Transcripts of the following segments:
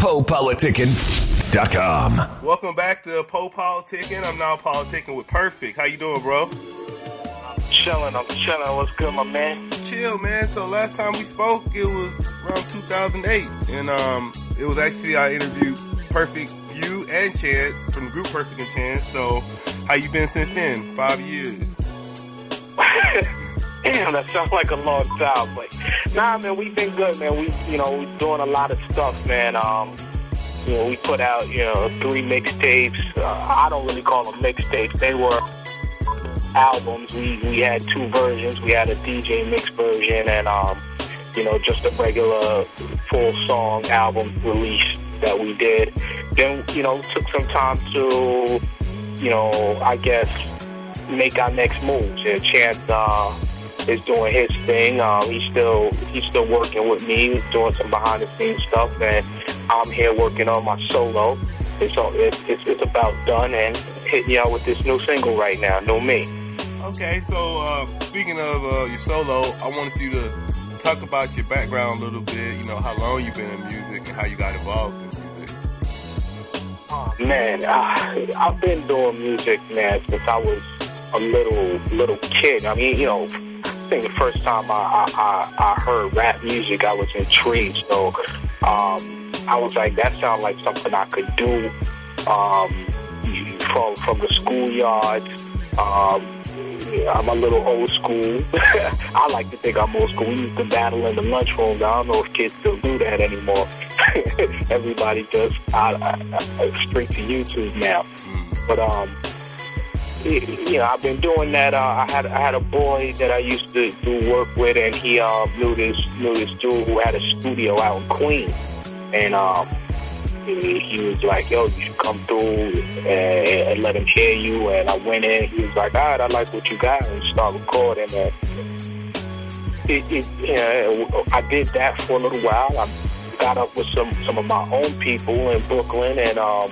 PoePoliticking.com. Welcome back to Po Politicking. I'm now politicking with Perfect. How you doing, bro? Chilling, I'm chilling. What's good, my man? Chill, man. So last time we spoke, it was around 2008, and um, it was actually I interviewed Perfect, you and Chance from the group Perfect and Chance. So how you been since then? Five years. Damn, that sounds like a long time. But nah, man, we've been good, man. We, you know, we're doing a lot of stuff, man. Um, you know, we put out, you know, three mixtapes. Uh, I don't really call them mixtapes. They were albums. We we had two versions. We had a DJ mix version and um, you know, just a regular full song album release that we did. Then, you know, took some time to, you know, I guess make our next moves. And Chance uh, is doing his thing. Um, he's still he's still working with me, doing some behind the scenes stuff, and I'm here working on my solo. It's all, it's, it's, it's about done, and hitting y'all with this new single right now, "New Me." Okay, so uh, speaking of uh, your solo, I wanted you to talk about your background a little bit. You know, how long you've been in music and how you got involved in music. Oh, man, I, I've been doing music, man, since I was a little little kid. I mean, you know, think the first time I I, I, heard rap music, I was intrigued. So um, I was like, that sounds like something I could do um, from from the schoolyard. Um, I'm a little old school. I like to think I'm old school. We used to battle in the lunchroom. I don't know if kids still do that anymore. Everybody just I, I, I, straight to YouTube now. But um, you know, I've been doing that. Uh, I had I had a boy that I used to do work with, and he um, knew this knew this dude who had a studio out in Queens, and um, he, he was like, "Yo, you should come through and, and let him hear you." And I went in. He was like, "All right, I like what you got," and start recording. And it, it, you know, I did that for a little while. I got up with some some of my own people in Brooklyn, and um,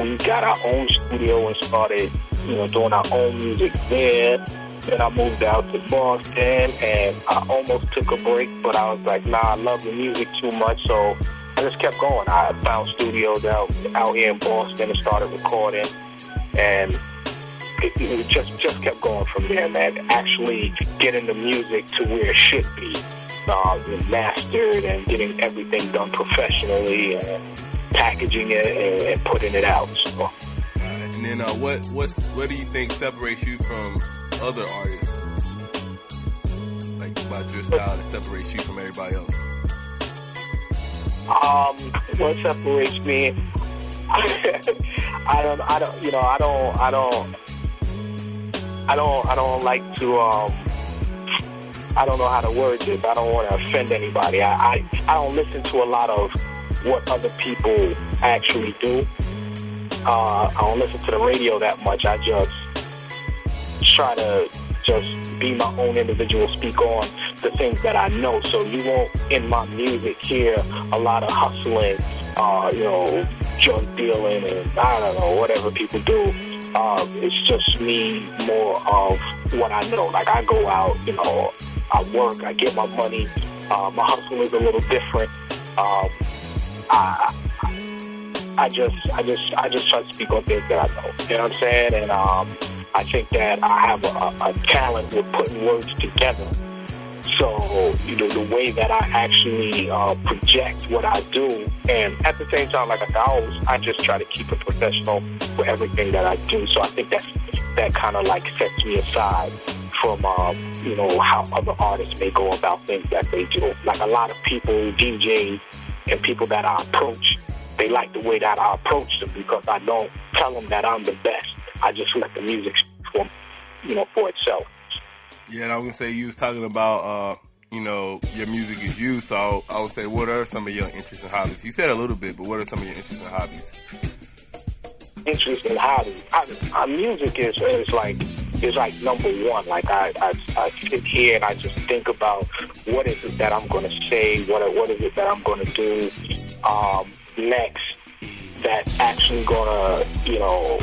we got our own studio and started you know, doing our own music there. Then I moved out to Boston and I almost took a break, but I was like, nah, I love the music too much. So I just kept going. I found studios out, out here in Boston and started recording. And it, it just, just kept going from there, man. Actually getting the music to where it should be. Uh, mastered and getting everything done professionally and packaging it and, and putting it out. So, and then, uh, what what's what do you think separates you from other artists? Like about your style that separates you from everybody else. Um, what separates me? I don't. I don't. You know. I don't. I don't. I don't. I don't like to. Um, I don't know how to word this. I don't want to offend anybody. I, I I don't listen to a lot of what other people actually do. Uh, I don't listen to the radio that much. I just try to just be my own individual, speak on the things that I know. So you won't, in my music, hear a lot of hustling, uh, you know, drug dealing, and I don't know, whatever people do. Uh, it's just me more of what I know. Like I go out, you know, I work, I get my money. Uh, my hustle is a little different. Um, I, I just, I just, I just try to speak on things that I know. You know what I'm saying? And um, I think that I have a, a talent with putting words together. So, you know, the way that I actually uh, project what I do, and at the same time, like I always, I just try to keep it professional with everything that I do. So I think that's that kind of like sets me aside from, um, you know, how other artists may go about things that they do. Like a lot of people, DJs, and people that I approach, they like the way that I approach them because I don't tell them that I'm the best. I just let the music for, you know, for itself. Yeah, and I was gonna say you was talking about, uh, you know, your music is you. So I would say, what are some of your interests and hobbies? You said a little bit, but what are some of your interests and hobbies? Interest and hobbies. I, I, music is is like is like number one. Like I, I I sit here and I just think about what is it that I'm gonna say, what what is it that I'm gonna do um, next that actually gonna you know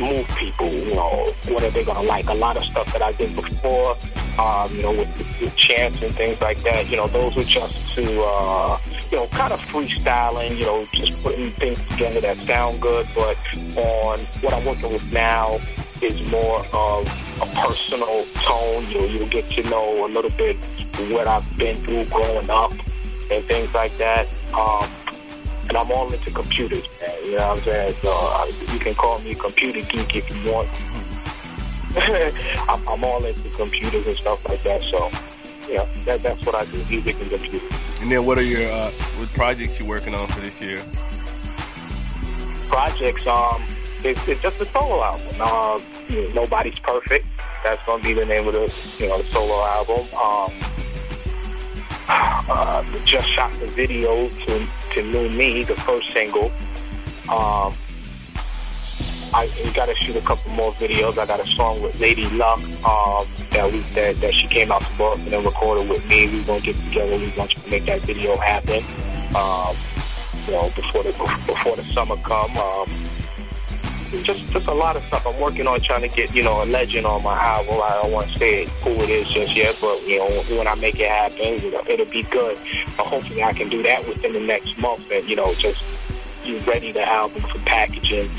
move people. You know, what are they gonna like? A lot of stuff that I did before um, you know, with, with Chance and things like that. You know, those were just to, uh, you know, kind of freestyling, you know, just putting things together that sound good. But on what I'm working with now is more of a personal tone. You know, you'll get to know a little bit what I've been through growing up and things like that. Um, and I'm all into computers, man. You know what I'm saying? So uh, you can call me a computer geek if you want. I'm, I'm all into computers and stuff like that. So, yeah, that, that's what I do, music and computers. And then, what are your uh, what projects you working on for this year? Projects, um, it's, it's just a solo album. Uh, you know, Nobody's perfect. That's gonna be the name of the you know the solo album. Um, uh, just shot the video to to New Me, the first single. Um, I got to shoot a couple more videos. I got a song with Lady Luck um, that we that, that she came out to Boston and then recorded with me. We're gonna get together. We're to make that video happen. Um, you know, before the before the summer come. Um, just just a lot of stuff. I'm working on trying to get you know a legend on my album. I don't want to say who it is just yet, but you know when I make it happen, know, it'll be good. But hopefully I can do that within the next month, and you know just you ready the album for packaging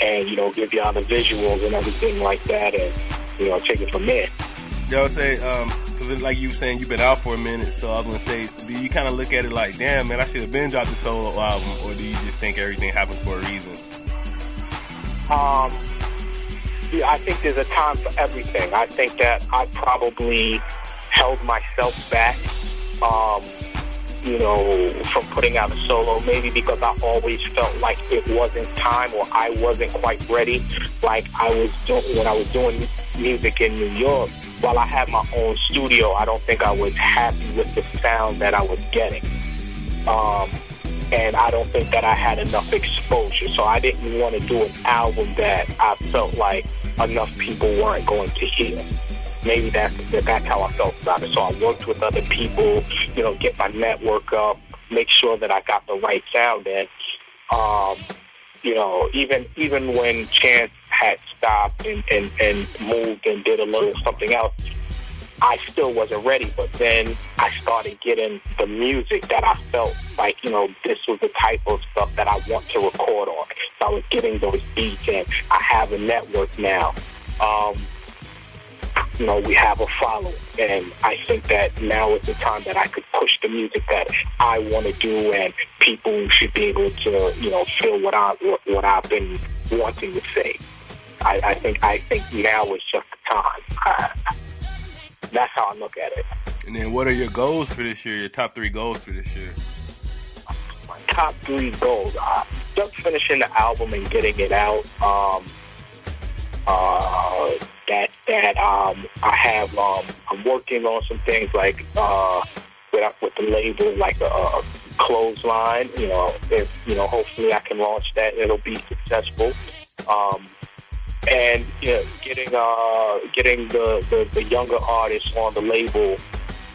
and you know give y'all the visuals and everything like that, and you know take it from there. Y'all say, um, cause like you were saying, you've been out for a minute, so I was gonna say, do you kind of look at it like, damn, man, I should have been dropped the solo album, or do you just think everything happens for a reason? Um, yeah, I think there's a time for everything. I think that I probably held myself back. Um, you know, from putting out a solo, maybe because I always felt like it wasn't time or I wasn't quite ready. Like I was doing when I was doing music in New York. While I had my own studio, I don't think I was happy with the sound that I was getting. Um, and I don't think that I had enough exposure. So I didn't want to do an album that I felt like enough people weren't going to hear maybe that's that's how I felt about it. So I worked with other people, you know, get my network up, make sure that I got the right sound in. Um, you know, even even when Chance had stopped and, and, and moved and did a little something else, I still wasn't ready. But then I started getting the music that I felt like, you know, this was the type of stuff that I want to record on. So I was getting those beats and I have a network now. Um, you know, we have a following. And I think that now is the time that I could push the music that I want to do, and people should be able to, you know, feel what I what, what I've been wanting to say. I, I think I think now is just the time. that's how I look at it. And then, what are your goals for this year? Your top three goals for this year? My top three goals: uh, just finishing the album and getting it out. Um, uh, that that um, I have. Um, I'm working on some things like uh, with with the label, like a, a clothesline. You know, if you know, hopefully I can launch that. It'll be successful. Um, and you know, getting uh, getting the, the, the younger artists on the label,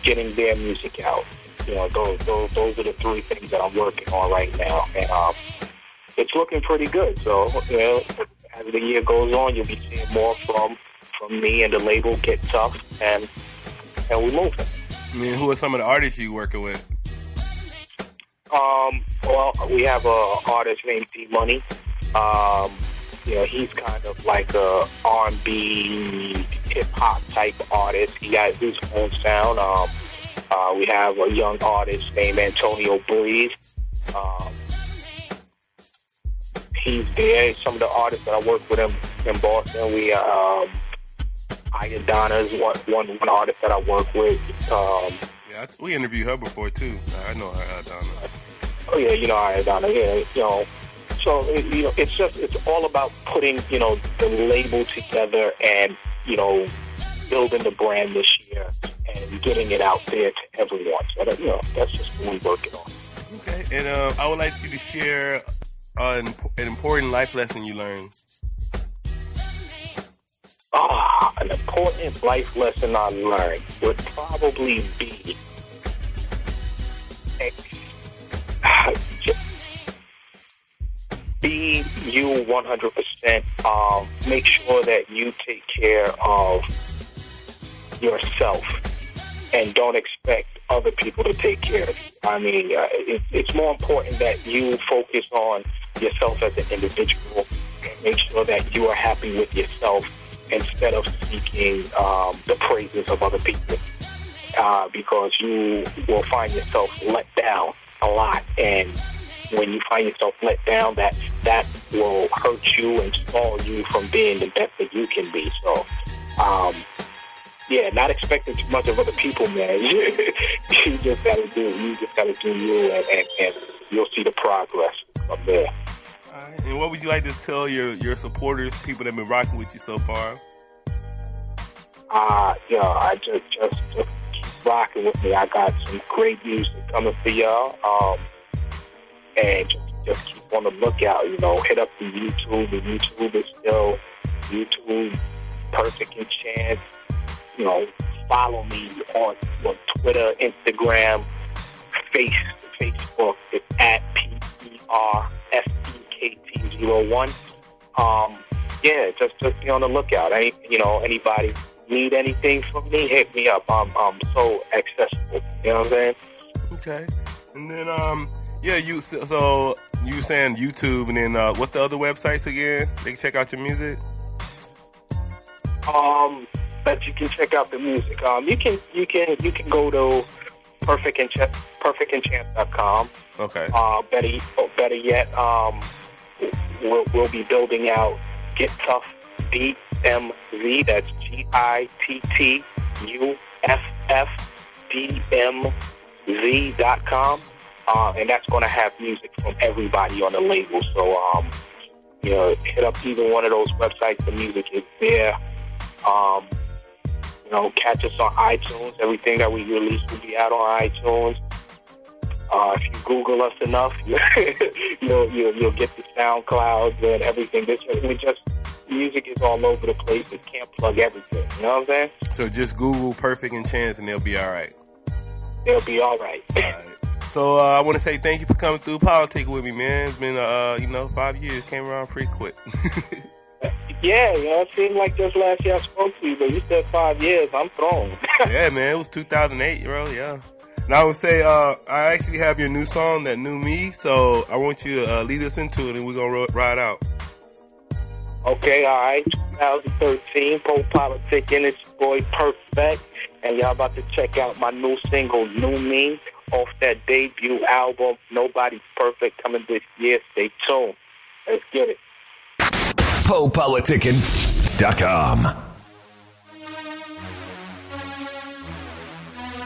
getting their music out. You know, those, those those are the three things that I'm working on right now, and um, it's looking pretty good. So, you know, as the year goes on, you'll be seeing more from from me and the label Git Tuff, and and we move. I mean, who are some of the artists you working with? Um, well, we have a artist named D Money. Um, you know, he's kind of like a R&B hip hop type artist. He has his own sound. Um, uh, we have a young artist named Antonio Breeze. Um, he's there. Some of the artists that I work with him in Boston, we um, Iodana is one, one, one artist that I work with. Um, yeah, we interviewed her before too. I know her, Iodana. Oh yeah, you know Iodana. Yeah, you know. So you know, it's just it's all about putting you know the label together and you know building the brand this year and getting it out there to everyone. So you know, that's just what we're working on. Okay, and uh, I would like you to share an, an important life lesson you learned Ah, an important life lesson I learned would probably be be you 100%. Um, make sure that you take care of yourself and don't expect other people to take care of you. I mean, uh, it, it's more important that you focus on yourself as an individual and make sure that you are happy with yourself instead of seeking um, the praises of other people. Uh, because you will find yourself let down a lot, and when you find yourself let down, that that will hurt you and stall you from being the best that you can be. So, um, yeah, not expecting too much of other people, man. you just gotta do you just gotta do you, and, and, and you'll see the progress from there. And what would you like to tell your your supporters, people that have been rocking with you so far? Uh, yeah, I just just just keep rocking with me. I got some great music coming for y'all. Um, and just, keep on the lookout. You know, hit up the YouTube. The YouTube is still YouTube Perfect Chance you know, follow me on, on Twitter, Instagram, face, Facebook. It's at P-E-R-S-E-K-T-01. Um, yeah, just, just be on the lookout. Any, you know, anybody need anything from me, hit me up. I'm, I'm so accessible. You know what I'm saying? Okay. And then, um, yeah, you, so you saying YouTube and then, uh, what's the other websites again? They can check out your music? Um, that you can check out the music. Um, you can you can you can go to perfect and perfectenchant perfectenchant.com. Okay. Uh, better better yet, um, we'll, we'll be building out Git Tuff DMZ. That's G I T T U F F D M Z dot com. Uh, and that's going to have music from everybody on the label. So, um, you know, hit up either one of those websites. The music is there. Um, you know, catch us on iTunes. Everything that we release will be out on iTunes. Uh, if you Google us enough, you'll, you'll you'll get the SoundCloud and everything. This we just music is all over the place. It can't plug everything. You know what I'm saying? So just Google Perfect and Chance, and they'll be all right. They'll be all right. all right. So uh, I want to say thank you for coming through politics with me, man. It's been uh, you know five years. Came around pretty quick. Yeah, you know, it seemed like just last year I spoke to you, but you said five years. I'm thrown. yeah, man, it was 2008, bro. Yeah. And I would say uh, I actually have your new song, that new me. So I want you to uh, lead us into it, and we're gonna ride out. Okay, all right. 2013, Pro Politic, and it's boy Perfect, and y'all about to check out my new single, "New Me," off that debut album, "Nobody's Perfect," coming this year. Stay tuned. Let's get it. PoePoliticking.com.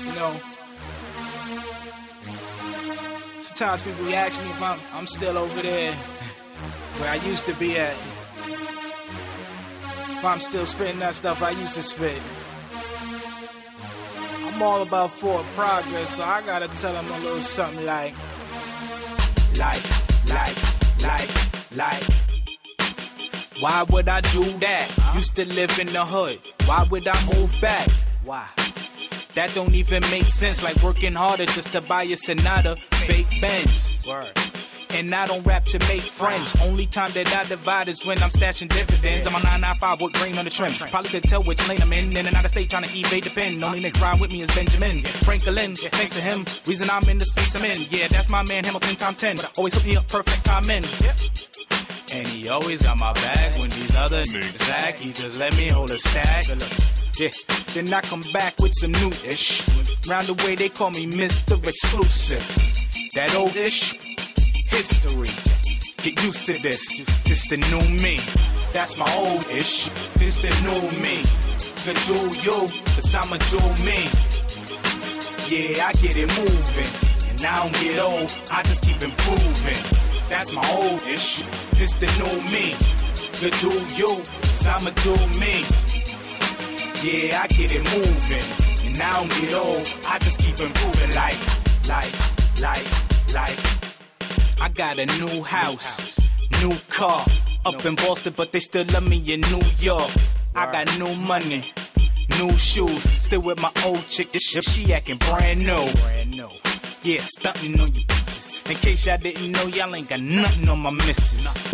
You know, sometimes people ask me if I'm, I'm still over there where I used to be at. If I'm still spitting that stuff I used to spit. I'm all about forward progress, so I gotta tell them a little something like, like, like, like, like. Why would I do that? Used to live in the hood. Why would I move back? Why? That don't even make sense. Like working harder just to buy a Sonata, fake Benz. Word. And I don't rap to make friends. Only time that I divide is when I'm stashing dividends. I'm a 995 with green on the trim. Probably could tell which lane I'm in. In and out of state trying to evade the pen. Only nigga rhyme with me is Benjamin. Franklin, thanks to him. Reason I'm in the space I'm in. Yeah, that's my man Hamilton time 10. Always hook me up perfect time in. And he always got my back when these other niggas back. He just let me hold a stack. Yeah, then I come back with some new ish. Round the way they call me Mr. Exclusive. That old ish history. Get used to this. This the new me. That's my old ish. This the new me. The do you, cause I'ma do me. Yeah, I get it moving. And now I don't get old, I just keep improving. That's my old ish. This the new me. The do you, cause I'ma do me. Yeah, I get it moving. And now I don't get old, I just keep improving like, like, like, like. I got a new house, new car. Up in Boston, but they still love me in New York. I got new money, new shoes. Still with my old chick, this shit, she acting brand new. Brand new. Yeah, stunting on you bitches. In case y'all didn't know, y'all ain't got nothing on my missus.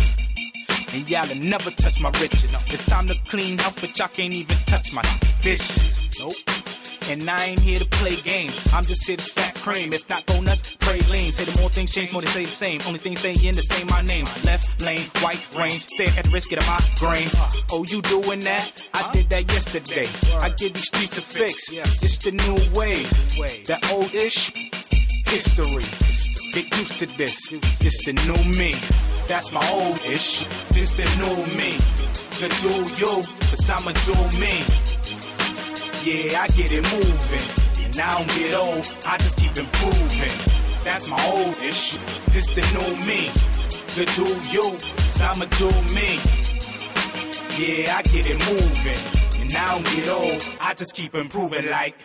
And y'all never touch my riches. It's time to clean house, but y'all can't even touch my dishes. Nope. And I ain't here to play games. I'm just here to sack cream. If not go nuts, pray lean. Say the more things change, more they stay the same. Only things stay in the same, my name. Left lane, white range. Stay at risk of my grain. Oh, you doing that? I did that yesterday. I give these streets a fix. It's the new way. That old ish history. Get used to this. It's the new me. That's my old ish. This the new me. The do you, but I'ma do me. Yeah, I get it moving. And now I don't get old, I just keep improving. That's my old issue. This the new me. The do you, cause I'ma do me. Yeah, I get it moving. And now I don't get old, I just keep improving like